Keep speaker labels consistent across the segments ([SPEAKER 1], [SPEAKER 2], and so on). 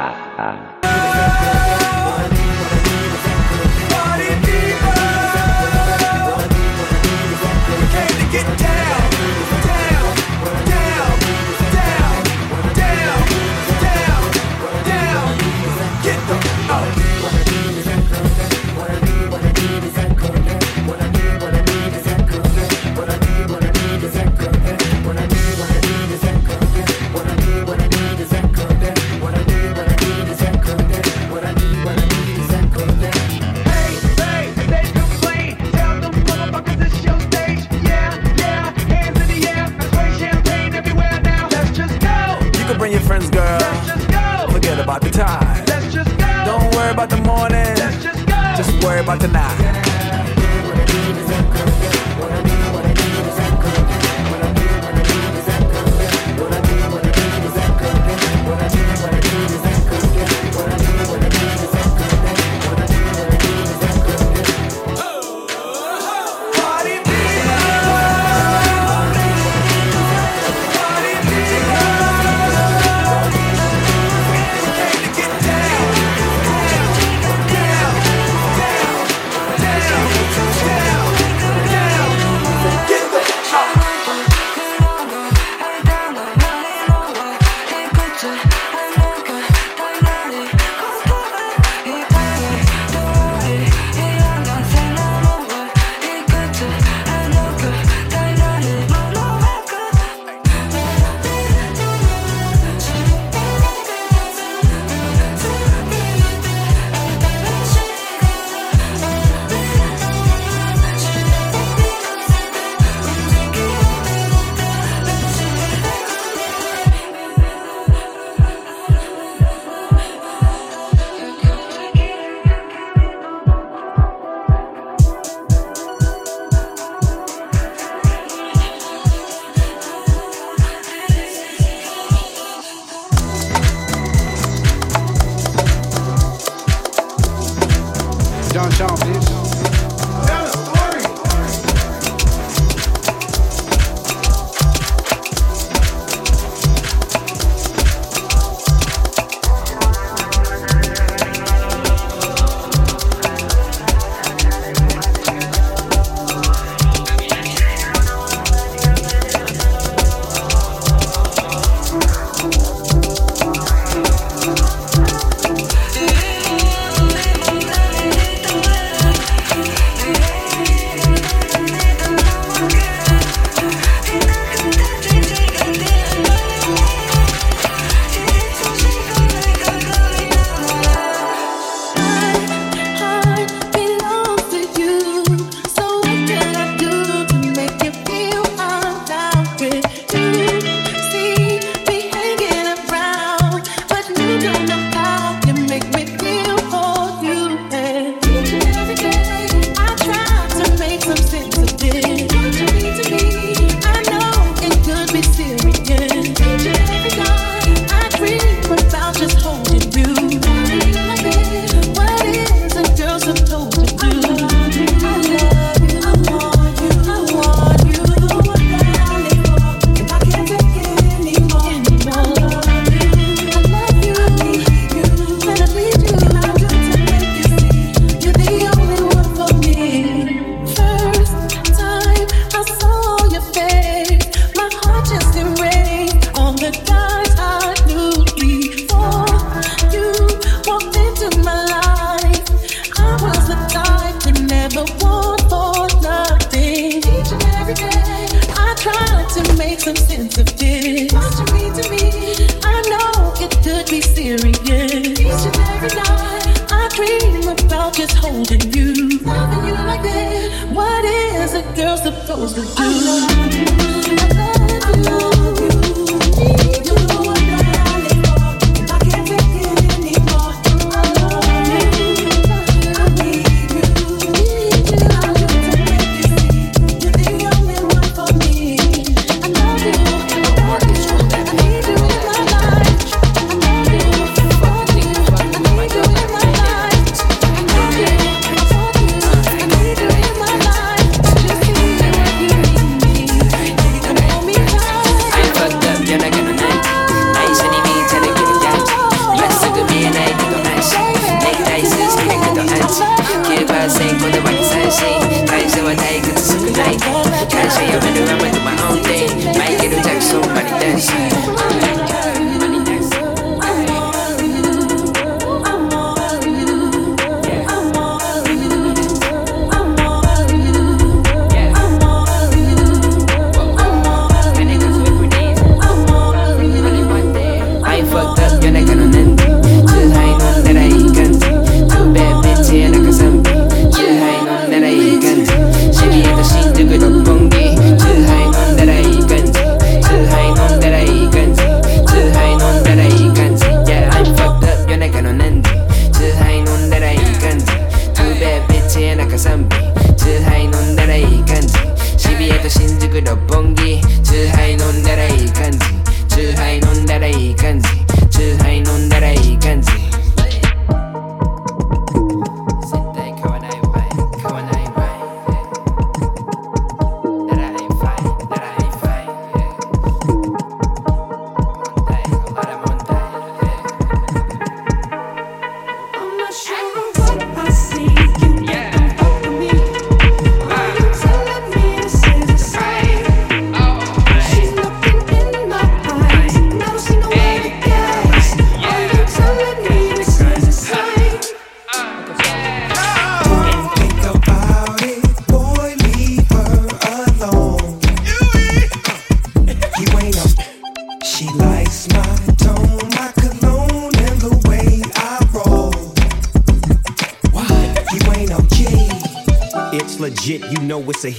[SPEAKER 1] ah, ah. Me.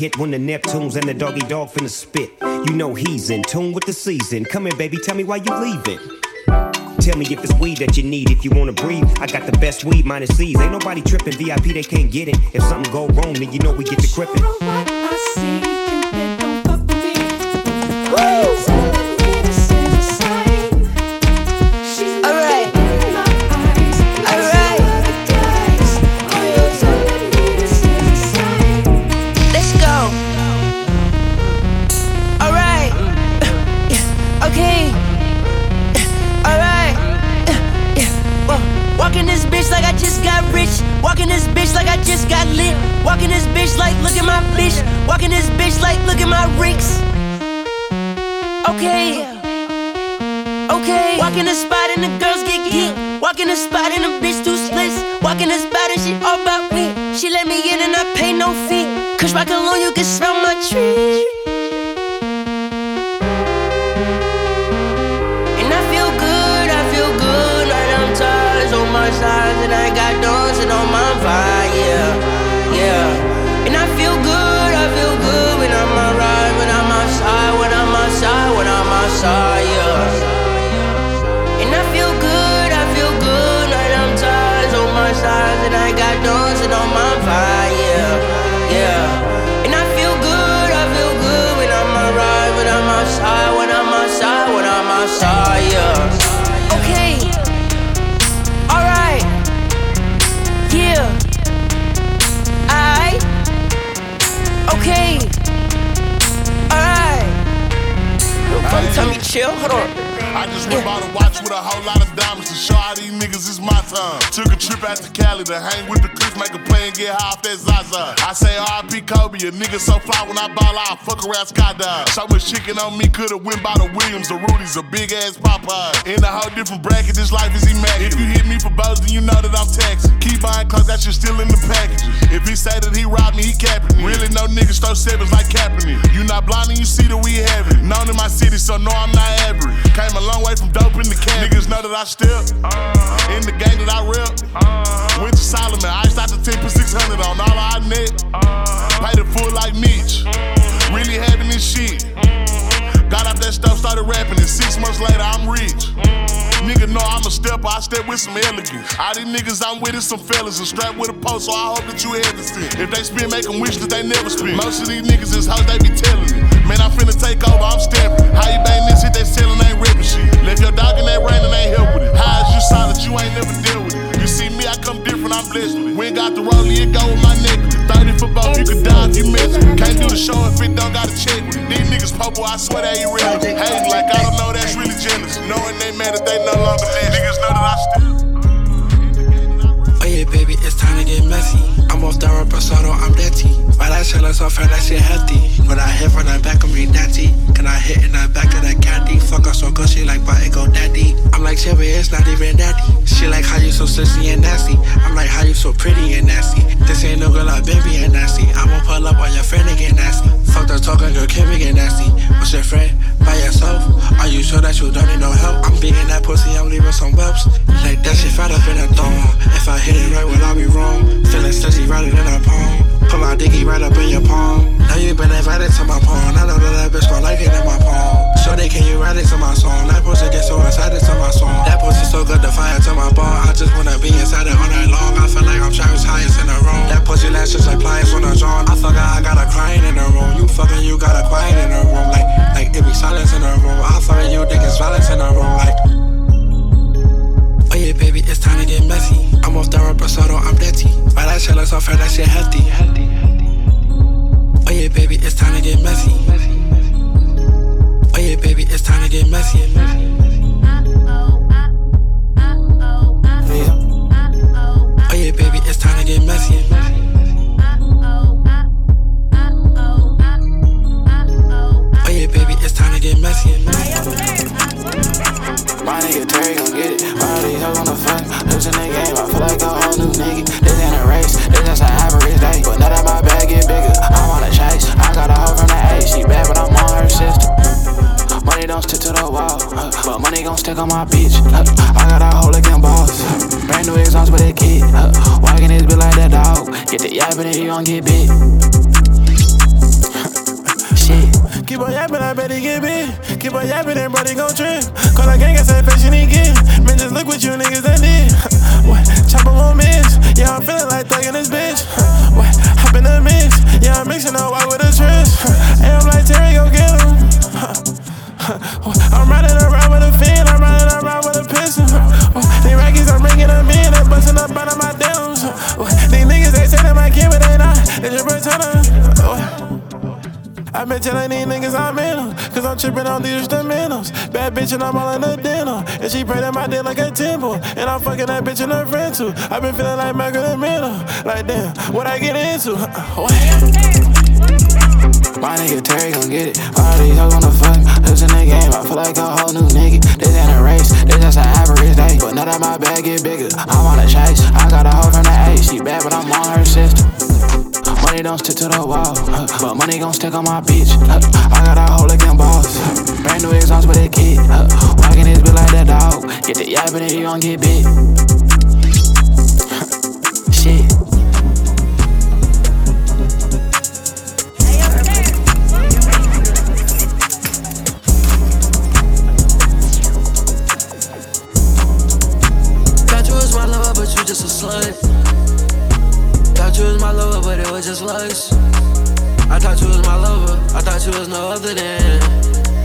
[SPEAKER 1] Hit when the Neptunes and the doggy dog finna spit. You know he's in tune with the season. Come here, baby, tell me why you leaving. Tell me if it's weed that you need. If you wanna breathe, I got the best weed minus C's. Ain't nobody tripping. VIP, they can't get it. If something go wrong, then you know we get to crippin'.
[SPEAKER 2] Fuck around skydive. So much chicken on me, could've went by the Williams, the Rudy's, a big ass Popeye. In a whole different bracket, this life is immaculate. If you hit me for bows, then you know that I'm taxing. Keep buying clothes that you're still in the packages. If he say that he robbed me, he capping me. Really no niggas throw sevens like Kaepernick. You not blind and you see that we have it. Known in my city, so no, I'm not average. Came a long way from dope in the can. Niggas know that I step. In the gang that I rep. Went to Solomon, iced out the 10 for 600 on all I net. Paid it full like Mitch. Really having this shit. Got out that stuff, started rapping, and six months later, I'm rich. Nigga know I'm a stepper, I step with some elegance. All these niggas I'm with is some fellas and strapped with a post, so I hope that you hesitant. If they spin, make them wish that they never spin. Most of these niggas is hoes, they be telling me. Man, I'm finna take over, I'm stepping. How you bang this shit, they selling, ain't ripping shit. Left your dog in that rain and ain't help with it. How is you solid, you ain't never deal with it. See me, I come different, I'm blessed. We ain't got the rollie, it go with my neck. 30 for both, you could die if you miss. Can't do the show if it don't got a check. These niggas popo, I swear they ain't real. Hating like I don't know, that's really jealous. Knowing they mad that they no longer there. Niggas know that I still.
[SPEAKER 3] Oh yeah, baby, it's time to get messy. I'm off the reposado, I'm dirty. But I chill so fat that shit healthy. When I hit from the back of me, daddy. Can I hit in the back of the candy? Fuck her so good, she like, but it go daddy. I'm like, but it's not even daddy. She like, how you so sexy and nasty? I'm like, how you so pretty and nasty? This ain't no girl like baby and nasty. I'ma pull up on your friend and get nasty. Fuck the talking, girl, can't get nasty. What's your friend? By yourself? Are you sure that you don't need no help? I'm beating that pussy, I'm leaving some webs. Like that shit fat up in a thong. If I hit it right, will I be wrong? Feeling sexy right in a palm. Pull my dicky right up in your palm. Now you been invited to my palm. I know that bitch gon' like it in my palm. So they can you write it to my I'm
[SPEAKER 4] all
[SPEAKER 5] in the dinner. And she that my dick like a temple. And I'm fucking that bitch and her friend too. i been feeling like Michael the Middle. Like damn, what I get into?
[SPEAKER 4] Uh, my nigga Terry gon' get it. All these hoes wanna fuck. Who's in the game? I feel like a whole new nigga. This ain't a race, this just an average day. But now that my bag get bigger, I'm on a chase. I got a hoe from the A. She bad, but I'm on her system. Money don't stick to the wall, uh, but money gon' stick on my bitch. Uh, I got a whole again boss. Brand new exhaust with a kid. Uh, walking this bitch like that dog. Get the yapping and you gon' get bit. Shit.
[SPEAKER 6] Was just lust. I thought you was my lover. I thought you was no other than.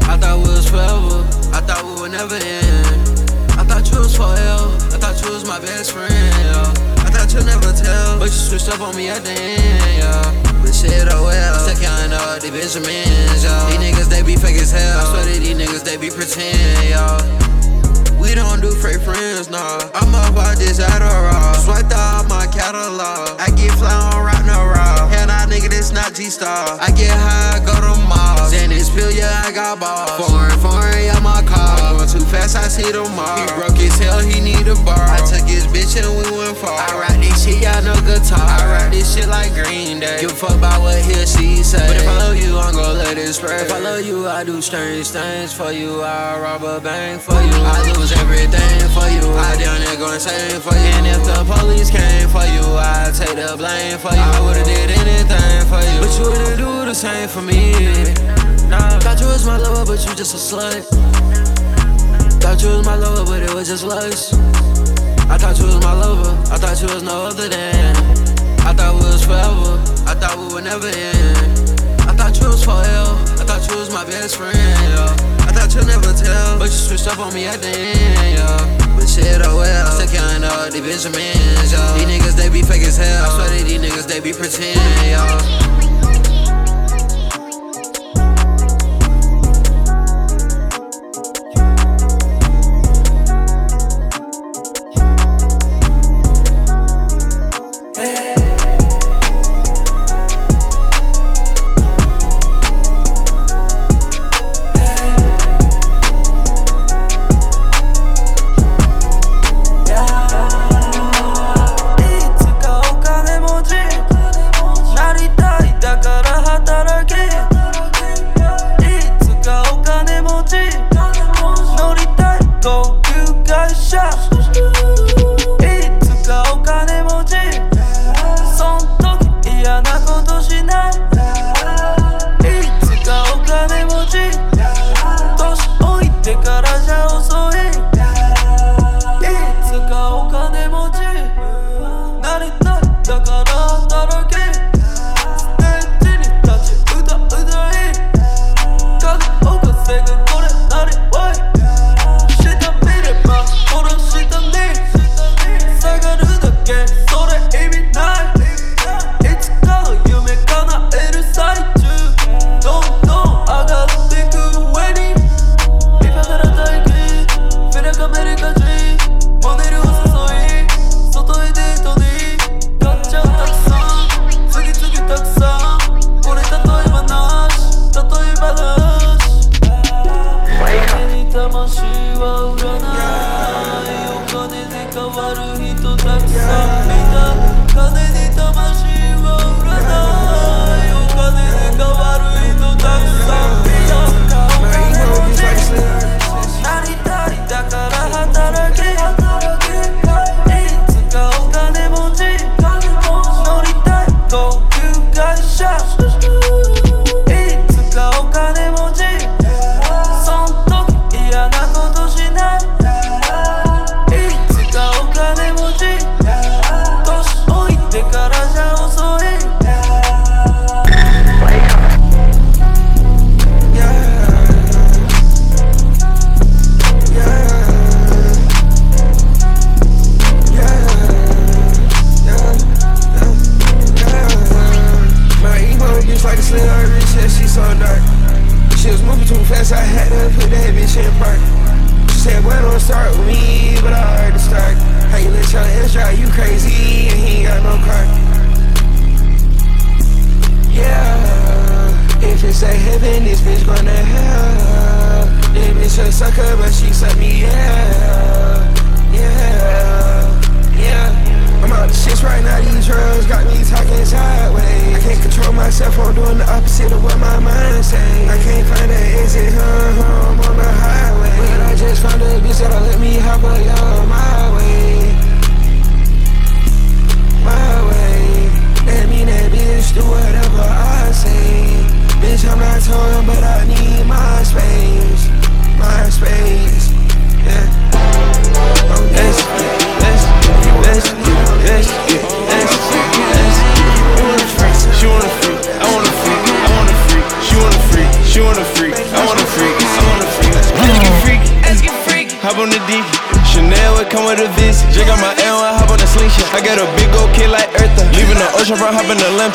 [SPEAKER 6] I thought we was forever. I thought we would never end. I thought you was forever. I thought you was my best friend. Yeah. I thought you'd never tell, but you switched up on me at the end. Yeah. But shit, oh well. Still counting all the Benjamins. Yeah. These niggas they be fake as hell. I swear that these niggas they be pretend. Yeah. We don't do fake friends, nah. I'm about this Adderall. Swiped out my catalog. I get fly on rock no raw. Hell nah, nigga, this not G-Star. I get high, go to mall. Xanax pill, yeah, I got balls. Foreign, foreign, yeah, my car. Going too fast, I see tomorrow. He broke his hell, he need a bar. I took his bitch and we went far. I ride this shit, y'all know guitar. I ride this shit like Green Day. Give a fuck about what he or she say. But if I love you, I'm gon' let it spread. If I love you, I do strange things for you. I rob a bank for you. I lose everything for you. I down there go insane for you. And if the police came for you, I take the blame for you. I would've did anything for you, but you wouldn't do the same for me. Nah, thought you was my lover, but you just a slut. I thought you was my lover, but it was just lust. I thought you was my lover. I thought you was no other than. I thought we was forever. I thought we would never end. I thought you was forever. I thought you was my best friend. Yeah. I thought you'd never tell, but you switched up on me at the end. Yeah. But shit, oh well. Still counting all the Benjamins. Yeah. These niggas they be fake as hell. I swear that these niggas they be pretend.
[SPEAKER 7] Yeah.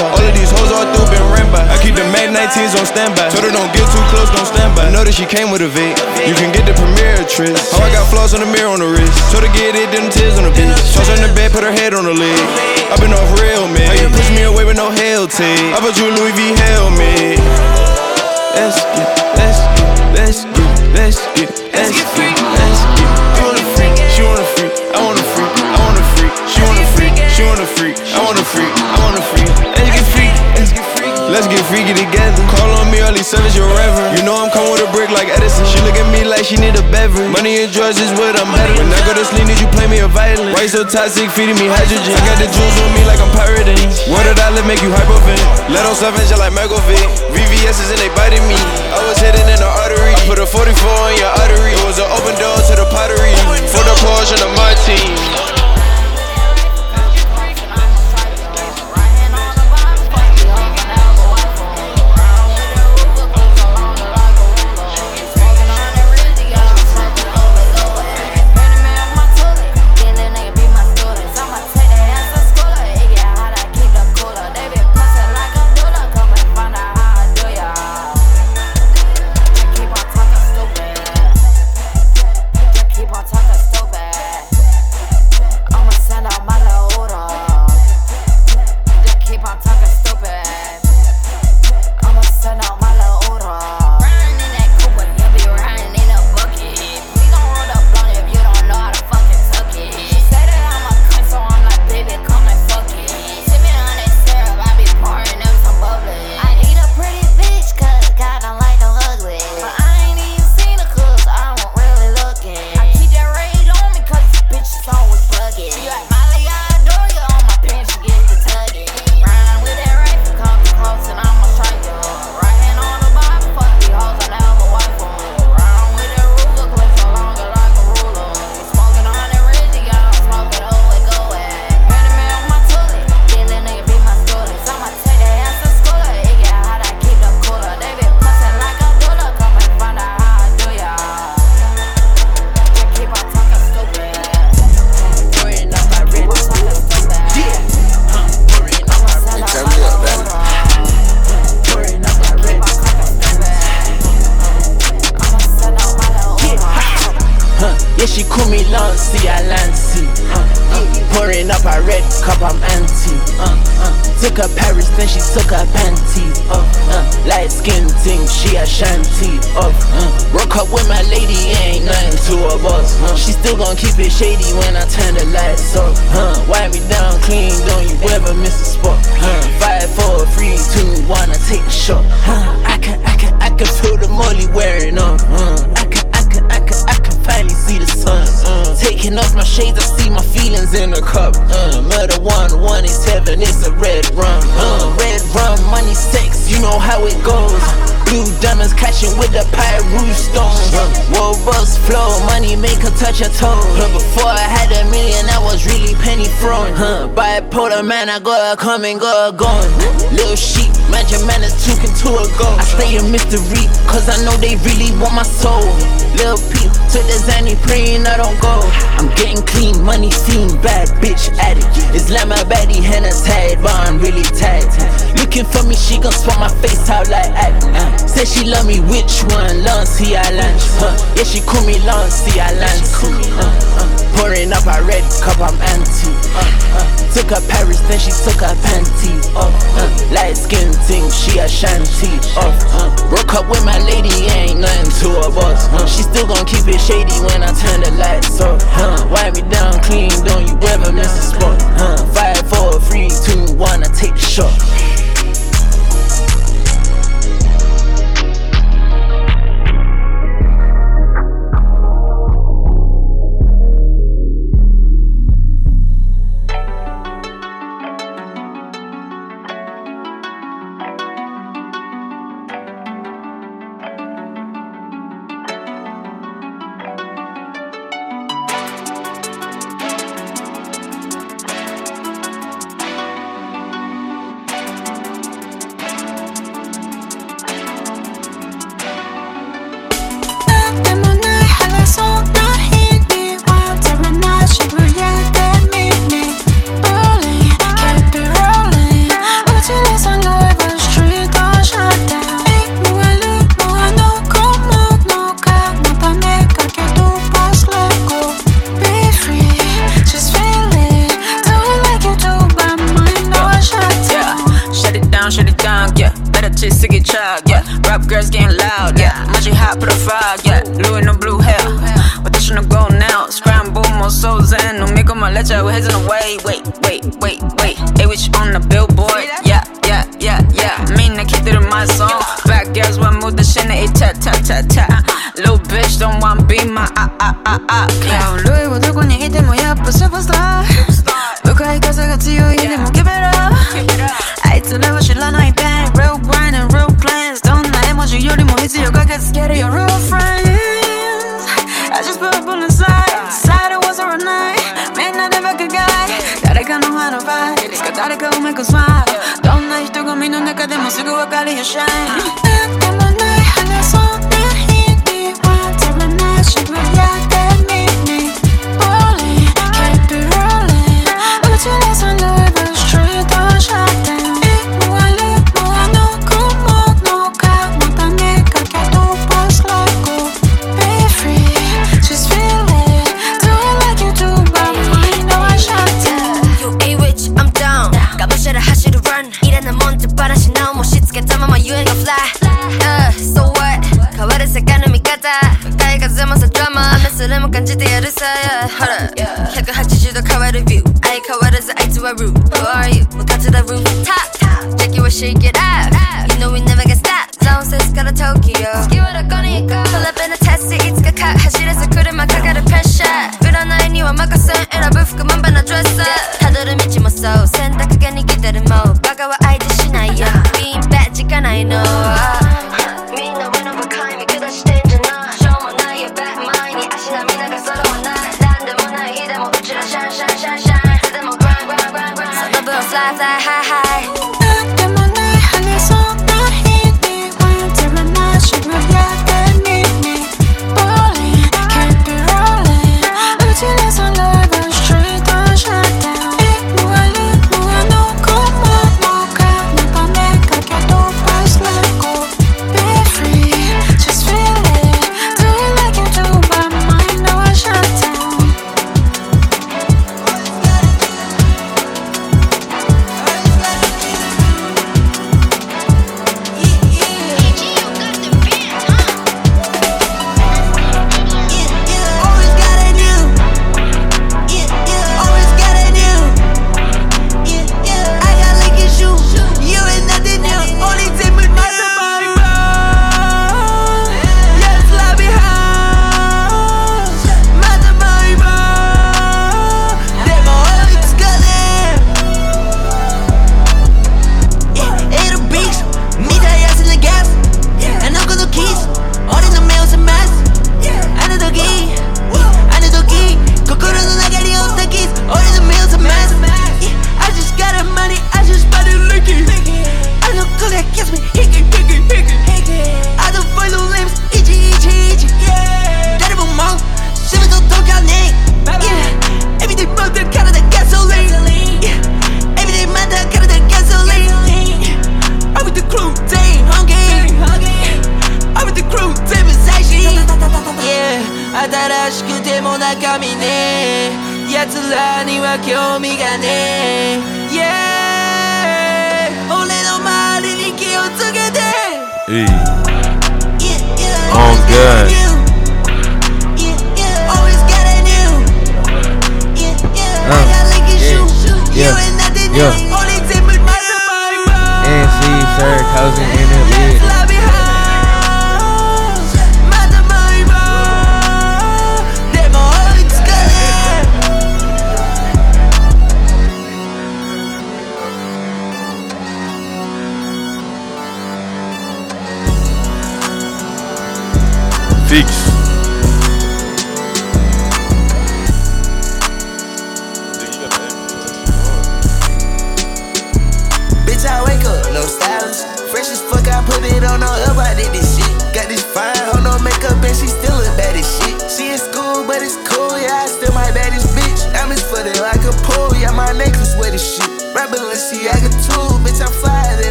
[SPEAKER 8] Hopping the limb truck. All of these hoes all through been ran by. I keep the Mag 19s on standby. Told her don't get too close, don't stand by. I know that she came with a Vic. You can get the premiere tris. Oh, I got flaws on the mirror on the wrist. Told her get it, them tears on the bitch. Toss her in the bed, put her head on the leg. I been off real, man. How you push me away with no hell tape? I put you in Louis V. Hell, man. Let's get, freaky together. Call on me early service, your reverend. You know I'm coming with a brick like Edison. She look at me like she need a beverage. Money and drugs is what I'm better. When I go to sleep, need you play me a violin. Why you so toxic, feeding me hydrogen? I got the jewels on me like I'm pirating. What did I live make you hypervent? Let on seven just like Megovic. VVS's and they biting me. I was hitting in the artery. I put a 44 in your artery. It was an open door to the pottery. For the Porsche and the Martine.
[SPEAKER 9] Light skin thing, she a shanty. Uh, uh, broke up with my lady, ain't nothing to a boss. Uh, she still gon' keep it shady when I turn the lights off. Uh, wipe me down clean, don't you ever miss a spot. Uh, five, four, three, two, one, I take a shot. Uh, I can, I can, I can feel the molly wearing off. Uh, I can, I can, I can, I can finally see the sun. Uh, taking off my shades, I see my feelings in a cup. Uh, murder one, one is heaven, it's a red rum. Uh, red rum, money, sex, you know how it goes. Blue diamonds clashing with the pyro stones. Whoa, bus flow, money make her touch her toes. Before I had a million, I was really penny throwing. Huh, bipolar man, I gotta come and go going. Little sheep Mind your manners, talking to a go. I stay a mystery, cause I know they really want my soul. Lil P, to the Zanny, praying I don't go. I'm getting clean, money seen, bad bitch addict. Islamabadi, henna's head, but I'm really tight. Looking for me, she gon' swap my face out like Adam. Uh, say she love me, which one? Lancy, I lunch. Uh, yeah, she call me Lancy, I lunch. Uh, uh, pouring up a red cup, I'm anti. Uh, uh, took her Paris, then she took her panties off. Uh, light skin thing, she a shanty off. Uh, broke up with my lady, ain't nothing to her boss. Uh, she still gon' keep it shady when I turn the lights off. Uh, wipe me down clean, don't you ever miss a spot. Uh, five, four, three, two, one, I take the shot.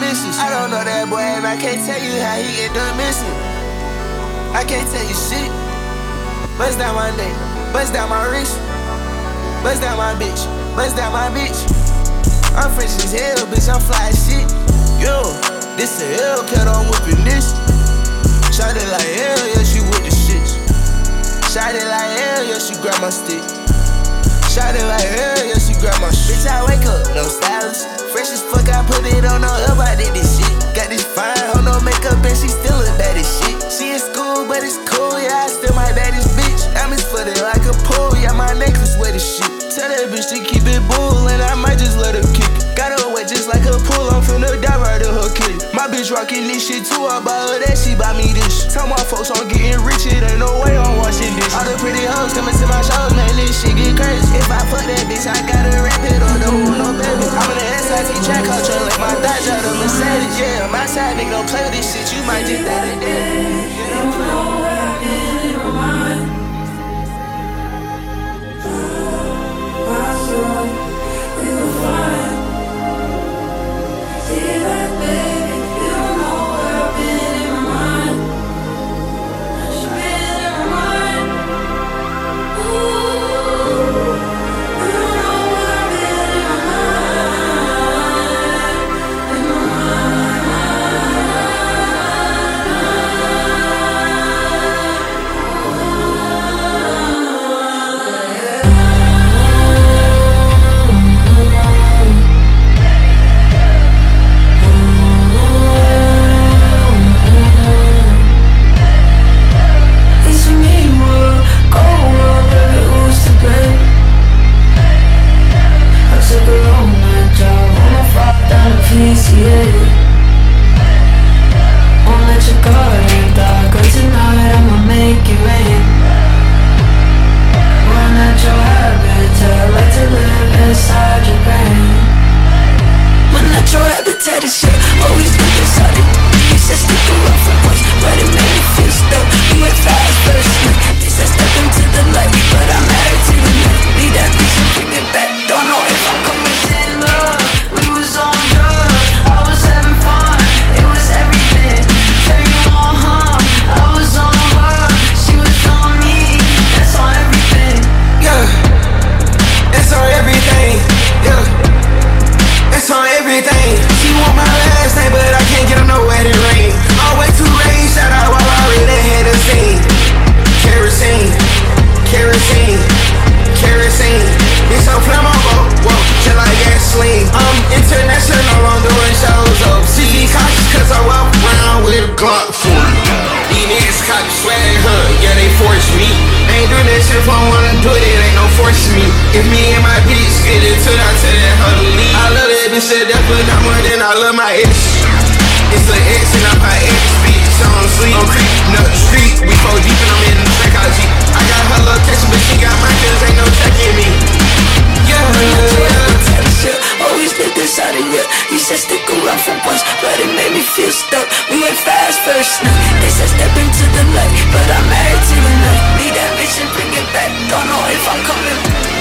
[SPEAKER 10] Misses. I don't know that boy, and I can't tell you how he get done missing. I can't tell you shit. Bust down my neck, bust down my wrist, bust down my bitch, bust down my bitch. I'm fresh as hell, bitch, I'm fly as shit. Yo, this a Hellcat, I'm whipping this. Shot it like hell, yeah, she with the shits. Shot it like hell, yeah, she grab my stick. Shot it like hell, yeah, she grab my shit. Bitch, I wake up, no stylist. Fresh as fuck, I put it on, no up, I did this shit. Got this fine, hoe, no makeup, and she still look bad as shit. She in school, but it's cool, yeah, I still my baddest bitch. Diamonds footed like a pool, yeah, my necklace wet as shit. Tell that bitch to keep it bull, and I might just let her bitch rockin' this shit too, I buy her that, she buy me this. Tell my folks I'm getting rich, it ain't no way I'm washing this. All the pretty hoes coming to my shows, man, this shit get crazy. If I fuck that bitch, I gotta rap it the who no baby. I'm in the SIT track culture, like my thoughts out of Mercedes. Yeah, my side nigga don't play with this shit, you might just die today.
[SPEAKER 11] It's said that's
[SPEAKER 10] what lot more than I love my ex. It's an ex, and I'm her ex, bitch. I'm sleep, I'm creeping up the street. We fall deep, and I'm in the back IG. I got her love location, but she got my kills, ain't no checking me. Yeah, yeah.
[SPEAKER 11] Always did this out of you. He said stick around for once, but it made me feel stuck. We went fast first night. They said step into the light, but I'm married to the night.
[SPEAKER 12] Need that bitch and bring it back. Don't know if I'm coming.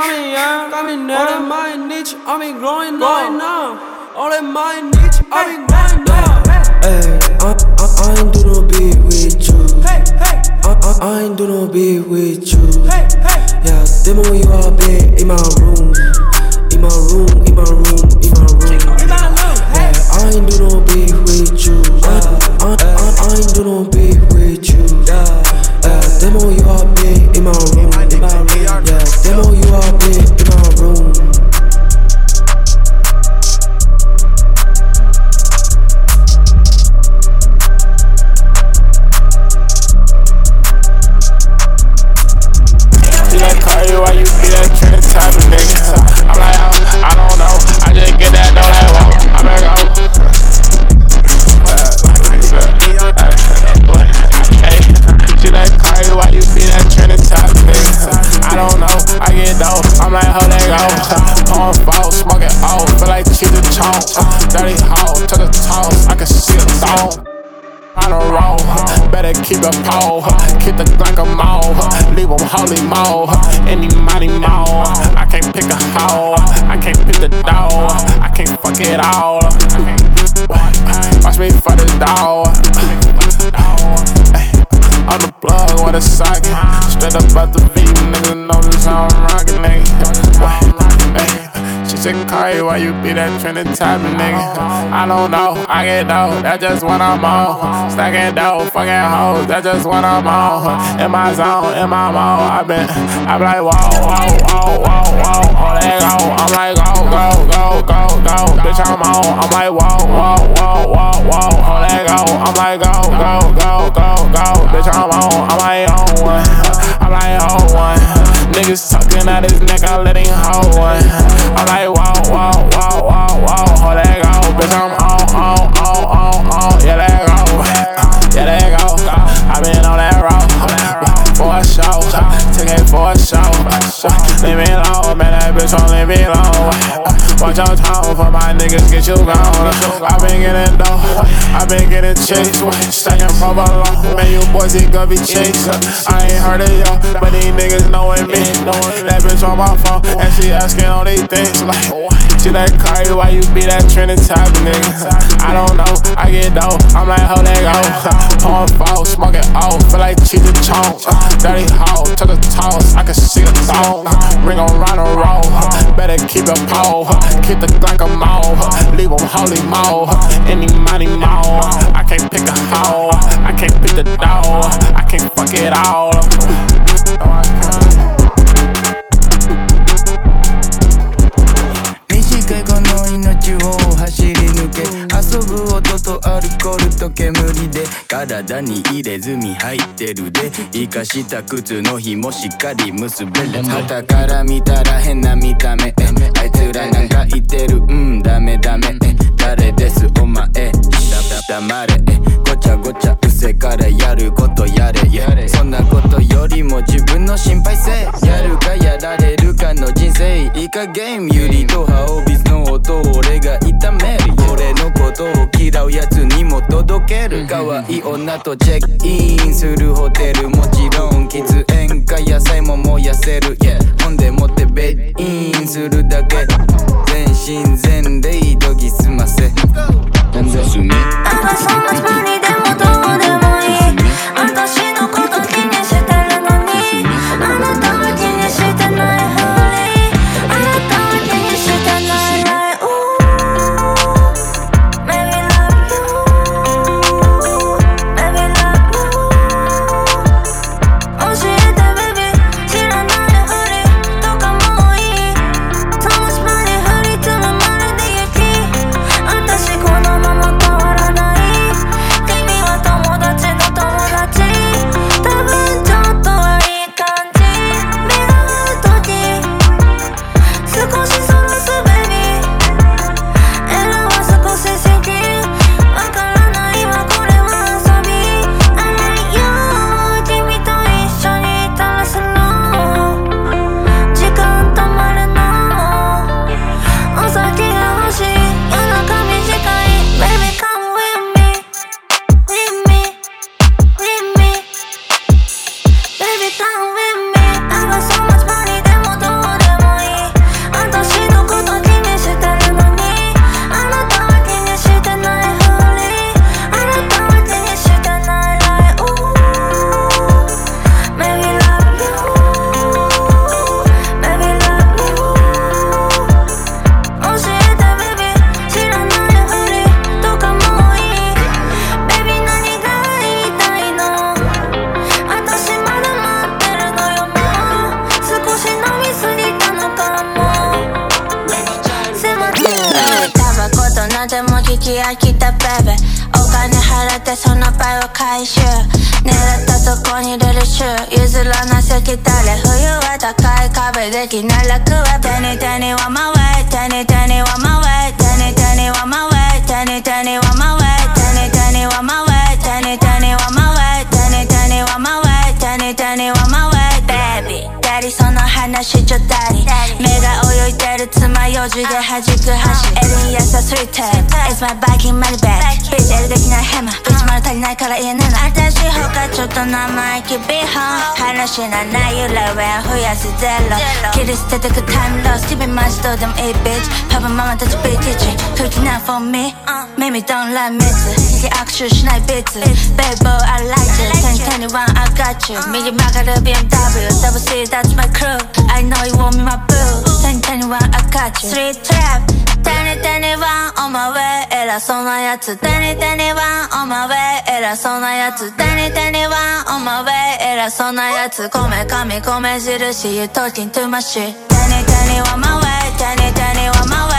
[SPEAKER 12] Coming yeah。coming now。All the my niche, I been growing now. All the my niche, I been growing now. Hey, I, I, I ain't do no beat with you. Hey, hey. I, I, I ain't do no beat with you.
[SPEAKER 13] Keep a pole. Keep the Glock a mole. Leave them holy mo. Any mighty mo. I can't pick a hoe. I can't pick the dough. I can't fuck it all. Watch me for this dog. On the plug with a socket. Straight up out the V, nigga know this how I'm rockin', nigga. Ay, Said, why you be that trending type of nigga? I don't know, I get dope, that's just what I'm on. Stacking dope, fucking hoes, that's just what I'm on. In my zone, in my mode, i been, I be like, whoa, whoa, whoa, whoa, whoa, oh, there go. I'm like, go, go, go, go, go, bitch, I'm on. I'm like, whoa, whoa, whoa, whoa, whoa, oh, there go. I'm like, go, go, go, go, go, bitch, I'm on. I'm like, on one, I'm like, on one. Niggas talking out his neck, I let him hold one. I'm like, whoa, whoa, whoa, whoa, whoa, oh, there go, bitch, I'm on, on, on, on, on, yeah, there go, yeah, there go. I been on that road for a show, take it for a show. Leave me alone, man, that bitch won't leave me alone. Uh, watch your tone for my niggas get you gone. Uh, I been getting dough, I been getting chased. Uh, Stacking provolone, man, you boys ain't gonna be chased. I ain't heard of y'all, but these niggas knowing me. That bitch on my phone, and she asking all these things like, she like Cardi, why you be that trending type nigga? I don't know, I get dope, I'm like, how that go? Pouring fall, smoking off, feel like cheese and chomp. Dirty hoe, took a toss, I can see a thong. Ring on round and roll, better keep a pole. Keep the Glock a mole, leave them holy mo. Any money mo, I can't pick a hoe, I can't pick the dough, I can't fuck it all.
[SPEAKER 14] と煙で体に入れ墨入ってるで。生かした靴の紐しっかり結べる。旗から見たら変な見た目。あいつらなんか言ってる。うんダメダメ。誰です？お前。黙れ。ごちゃごちゃうせからやることやれ。やれそんなことよりも自分の心配せ。やるかやられるかの人生。いい加減ユリとハオビスの音俺が痛める。俺のことを嫌うやつにも届ける。可愛い女とチェックインするホテルもちろん喫煙か野菜も燃やせる、y、ほんでもってベッインするだけ。全身全霊研ぎ澄ませ。
[SPEAKER 15] i put so much money semer. えないから言えないの私ほかちょっと生意気ビホ話なない由来は増やすゼロ切り捨ててく単ロス TV マジどうでもいいビッチパパママたち B ティーチ39 for me 耳 don't let me. 右握手しないビーツ Baby boy I like you. 1021 I got you. 右曲がる BMW Double C that's my crew. I know you want me my boo. に手にワ手に手にワンオマウ偉そうなやつ。手に手にワンオマウ偉そうなやつ。手に手にワンオマウ偉そうなやつ。米紙米印。You talking too much shit
[SPEAKER 16] 手に手にワンマウェイ手に手にワンマウェ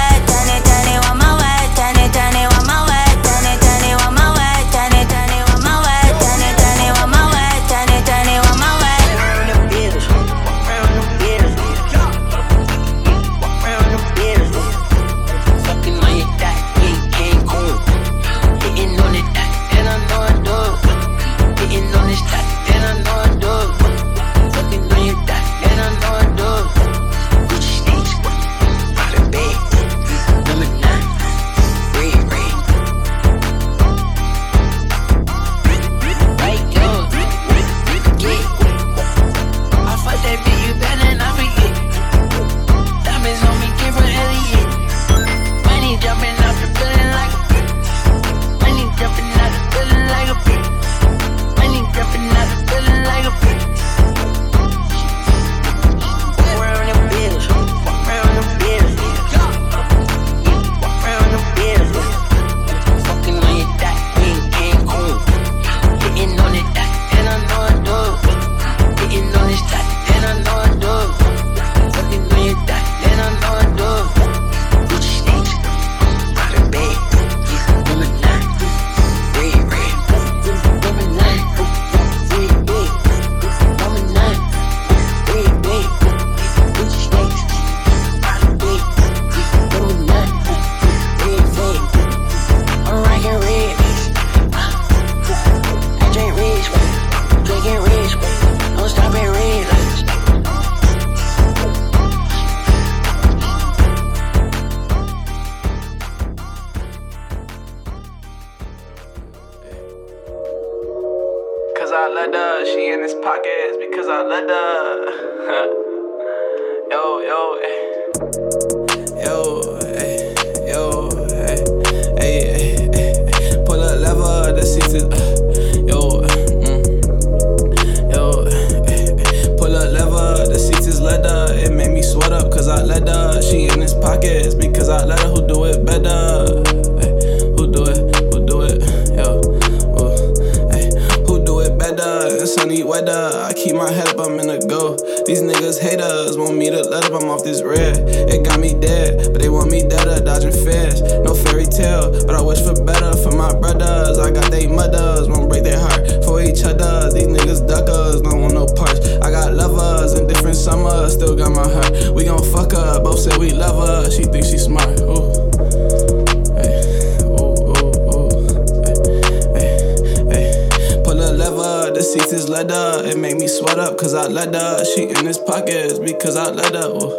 [SPEAKER 16] sweat up cause I let her. She in his pockets because I let her. Ooh,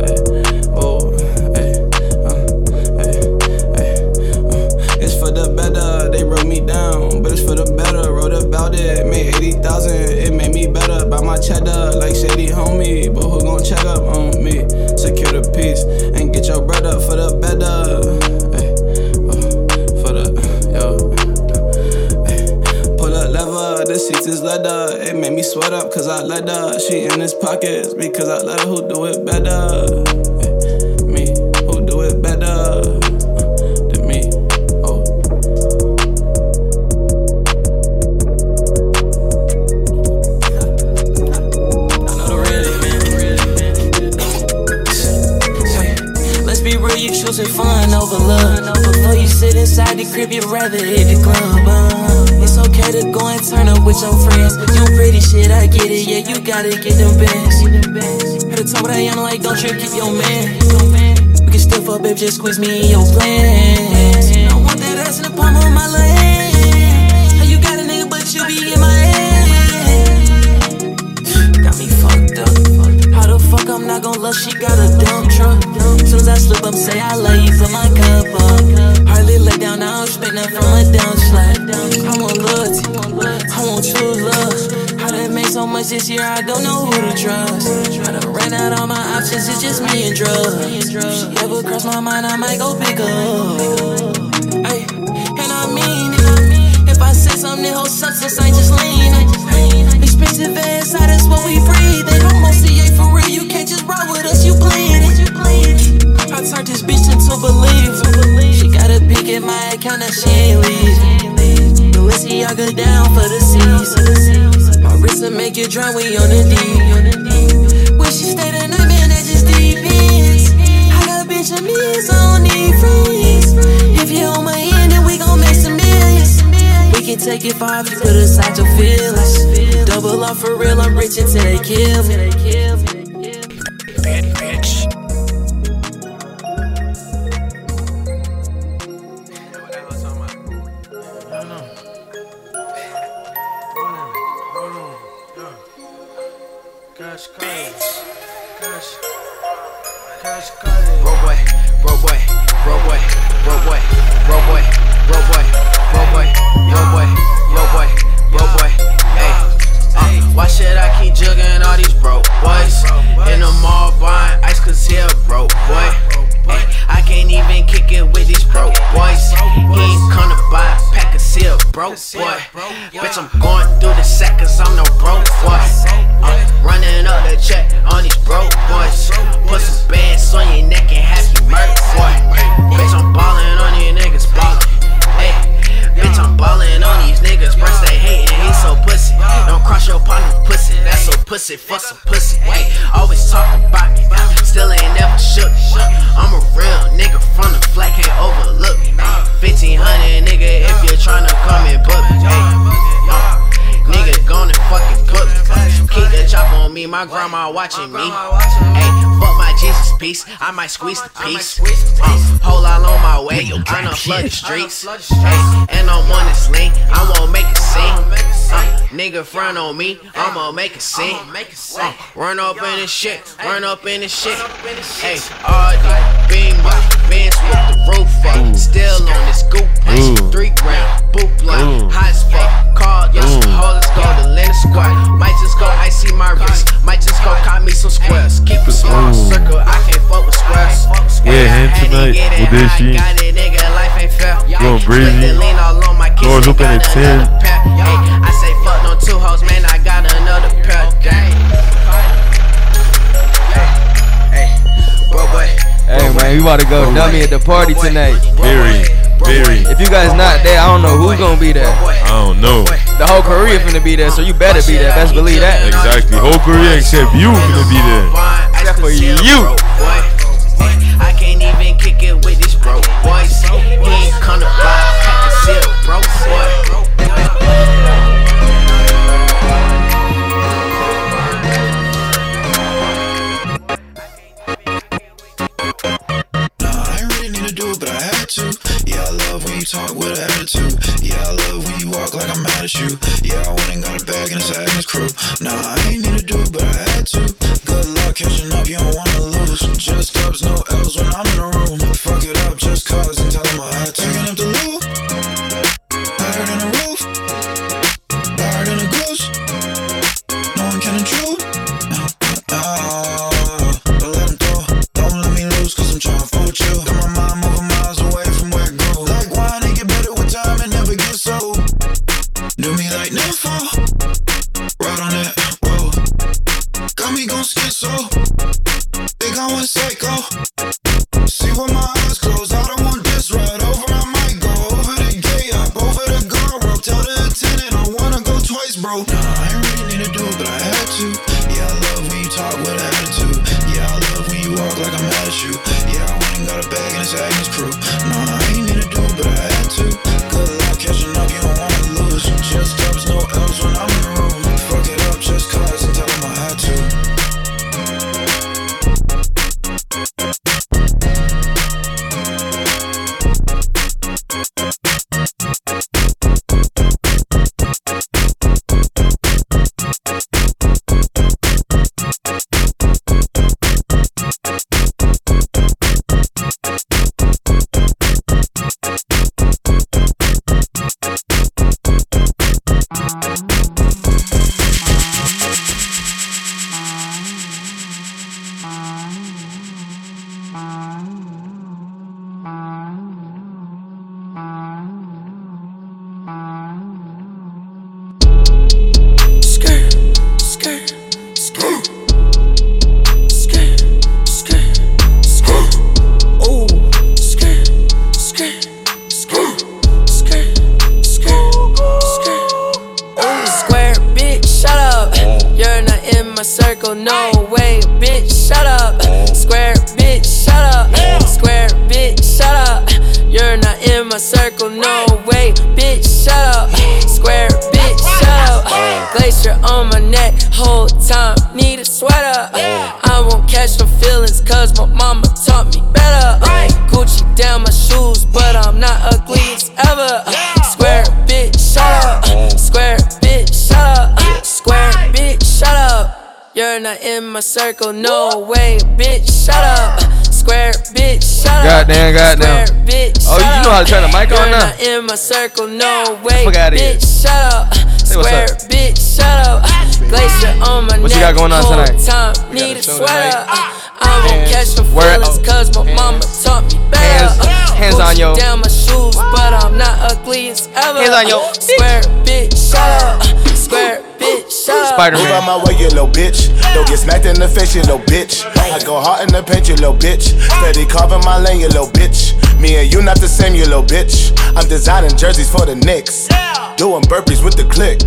[SPEAKER 16] ay, ooh, ay, uh, ay, ay, uh. It's for the better, they wrote me down, but it's for the better. Wrote about it, made 80,000, it made me better. Buy my cheddar like shady homie, but who gon' check up on me? Secure the peace and is leather. It made me sweat up cause I let her. She in his pockets because I let her. Who do it better? Me, who do it better uh, than me? Oh.
[SPEAKER 17] Let's be real, you choosing fun over love. Before you sit inside the crib, you ran rather hit the club. Uh. Okay to go and turn up with your friends. You pretty shit, I get it. Yeah, you gotta get them bands. At the top of that, I'm like, don't trip, keep your man. We can still up, babe, just squeeze me in your plans. I want that ass in the palm of my hand. How you got a nigga, but you be in my head. Got me fucked up. How the fuck I'm not gon' love? She got a dump truck. Soon as I slip up, say I love you, fill my cup up. Hardly lay down, now I'm spitting from a down slide. I want loyalty, I want true love. How that make so much this year, I don't know who to trust. I done ran out all my options, it's just me and drugs. She ever cross my mind, I might go pick up. Ay, and I mean it. If I say something, whole substance, I just leaning. Expensive ass, that's what we breathe. At my account, now she ain't leave. Balenciaga down for the seas. My wrist will make you drown when you on the deep. Wish she stay the night, man, that just depends. I got a bitch of millions, I don't need friends. If you on my end, then we gon' make some millions. We can take it far if you put aside your feelings. Double up for real, I'm rich until they kill me.
[SPEAKER 18] Piece, I might squeeze the piece. Uh, whole lot on my way, tryna flood the streets. Hey, and I'm on this link, I won't make a scene. Uh, nigga front on me, I'ma make a scene. Uh, run up in this shit, run up in this shit. Hey, all the beam up, Benz with the roof up. Mm. Still on this goop, punch, mm. three grand, boot block, mm. hot as fuck. Call, y'all some hoes, go to Lennon Squad. Might just go icy my wrist, might just go cop me some squares. Keep a small
[SPEAKER 19] Ooh.
[SPEAKER 18] circle, I can't fuck with squares.
[SPEAKER 19] Yeah, him tonight with this shit.
[SPEAKER 18] Got it, nigga, life ain't fair.
[SPEAKER 19] Going breezy. Doors open at 10.
[SPEAKER 18] Hey, I say fuck no two hoes, man, I got another pair.
[SPEAKER 20] Hey man, we about to go dummy at the party tonight.
[SPEAKER 19] Very, very.
[SPEAKER 20] If you guys not there, I don't know who's gonna be there.
[SPEAKER 19] I don't know.
[SPEAKER 20] The whole Korea finna be there, so you better be there. Best believe that.
[SPEAKER 19] Exactly. Whole Korea except you gonna be there.
[SPEAKER 20] Except for you.
[SPEAKER 18] I can't even kick it with these broke boys. He ain't come to buy a pack of seal, broke boy.
[SPEAKER 21] Love when you talk with an attitude. Yeah, I love when you walk like I'm mad at you. Yeah, I went and got a bag and it's Agnes crew. Nah, I ain't need to do it, but I had to. Good luck catching up, you don't wanna lose. Just ups, no L's when I'm in the room. Fuck it up just cause and tell them I had to. Picking up the loot.
[SPEAKER 22] In my circle, no way, bitch, shut up. Square, bitch, shut up. Glacier on my neck, whole time, need a sweater. I won't catch no feelings, cause my mama taught me better. Gucci down my shoes, but I'm not ugly as ever. Square, bitch, shut up. Square, bitch, shut up. Square, bitch, shut up. You're not in my circle, no way, bitch, shut up. Square, bitch, shut up.
[SPEAKER 20] Goddamn, goddamn.
[SPEAKER 22] Bitch,
[SPEAKER 20] Oh, you know how to turn the mic
[SPEAKER 22] You're
[SPEAKER 20] on now?
[SPEAKER 22] not in my circle, no way,
[SPEAKER 20] Fuck outta here.
[SPEAKER 22] bitch, shut up.
[SPEAKER 20] Say what's
[SPEAKER 22] Square,
[SPEAKER 20] up.
[SPEAKER 22] bitch, shut up. Glacier on my
[SPEAKER 20] What you got going on tonight?
[SPEAKER 22] time, need a sweater. I won't catch no
[SPEAKER 20] Where-
[SPEAKER 22] feelings, cause my mama taught me better.
[SPEAKER 20] Hands- hands on
[SPEAKER 22] Gucci
[SPEAKER 20] your-
[SPEAKER 22] down my shoes, but I'm not ugly as ever.
[SPEAKER 20] Hands on yo.
[SPEAKER 22] Square, bitch, shut up. Square, bitch, shut up.
[SPEAKER 23] Move out my way, you little bitch. Don't get smacked in the face, you little bitch. I go hard in the paint, you little bitch. Steady carving my lane, you little bitch. Me and you not the same, you little bitch. I'm designing jerseys for the Knicks. Doing burpees with the click.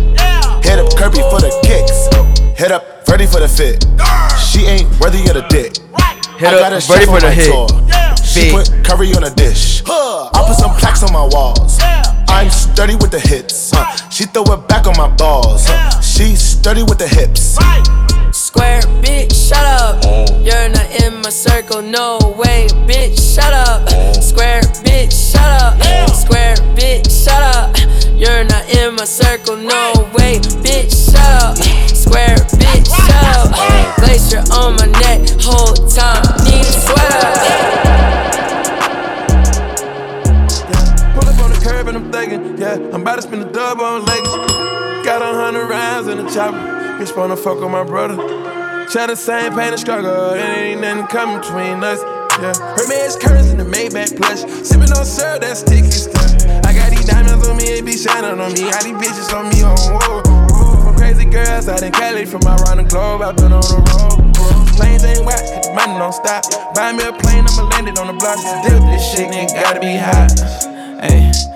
[SPEAKER 23] Hit up Kirby for the kicks. Hit up Freddie for the fit. She ain't worthy of the dick.
[SPEAKER 20] Hit
[SPEAKER 23] I
[SPEAKER 20] up
[SPEAKER 23] got a
[SPEAKER 20] Freddie for
[SPEAKER 23] on
[SPEAKER 20] the
[SPEAKER 23] my
[SPEAKER 20] hit.
[SPEAKER 23] tour. She
[SPEAKER 20] Fit.
[SPEAKER 23] put curry on a dish. I put some plaques on my walls. I'm sturdy with the hits. Huh? she throw it back on my balls. Huh? She's sturdy with the hips.
[SPEAKER 22] Square, bitch, shut up. You're not in my circle, no way, bitch, shut up. Square, bitch, shut up. Square, bitch, shut up. You're not in my circle, no way, bitch, shut up. Square, bitch, shut up. Glacier on my neck, whole time,
[SPEAKER 7] yeah, I'm about to spend a dub on Lakers. Got a hundred rounds in the chopper. Bitch wanna fuck with my brother. Share the same pain and struggle, and ain't nothing come between us. Yeah, her man's curtains in the Maybach plush. Sipping on syrup, that's sticky stuff. I got these diamonds on me, they be shining on me. Got these bitches on me, on whoa. From crazy girls out in Cali, from around the globe, I've been on the road. Planes ain't whack, the money don't stop. Buy me a plane, I'ma land it on the block. Still, this shit, nigga, gotta be hot.
[SPEAKER 16] I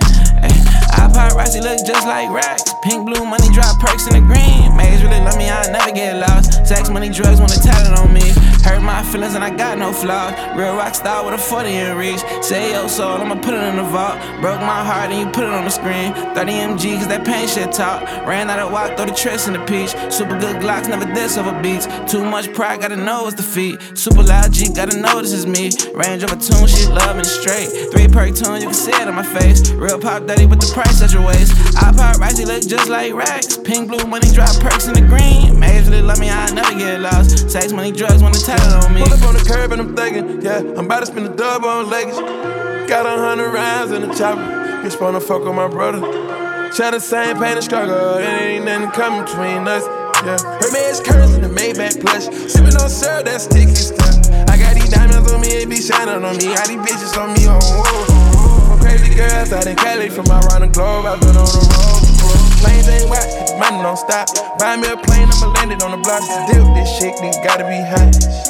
[SPEAKER 16] paparazzi look just like racks. Pink, blue, money drop perks in the green. Maze really love me, I never get lost. Sex, money, drugs tell it on me. Hurt my feelings and I got no flaws. Real rock star with a 40 in reach. Say yo soul, I'ma put it in the vault. Broke my heart and you put it on the screen. 30 MG, cause that pain shit talk. Ran out of walk, throw the tricks in the peach. Super good Glocks, never this over beats. Too much pride, gotta know it's defeat. Super loud Jeep, gotta know this is me. Range over tune, shit love me straight. Three perk tune, you can see it on my face. Real pop daddy with the price at your waist. I pop Raji look just like racks. Pink, blue, money drop perks in the green. Mage really love me, I never get lost. Sex, money, drugs, wanna it on me.
[SPEAKER 7] Pull up on the curb and I'm thinking, yeah, I'm about to spend a dub on Lakers. Got a hundred rounds in the chopper. Bitch wanna fuck with my brother. Share the same pain and struggle, and ain't nothing come between us. Yeah, her man's curtains in the Maybach plush. Sipping on syrup, that's sticky stuff. I got these diamonds on me, they be shining on me. Got these bitches on me, on whoa. From crazy girls out in Cali, from around the globe, I've been on the road. Planes ain't whack, the money don't stop. Buy me a plane, I'ma land it on the block. Still, this shit, nigga, gotta be hot.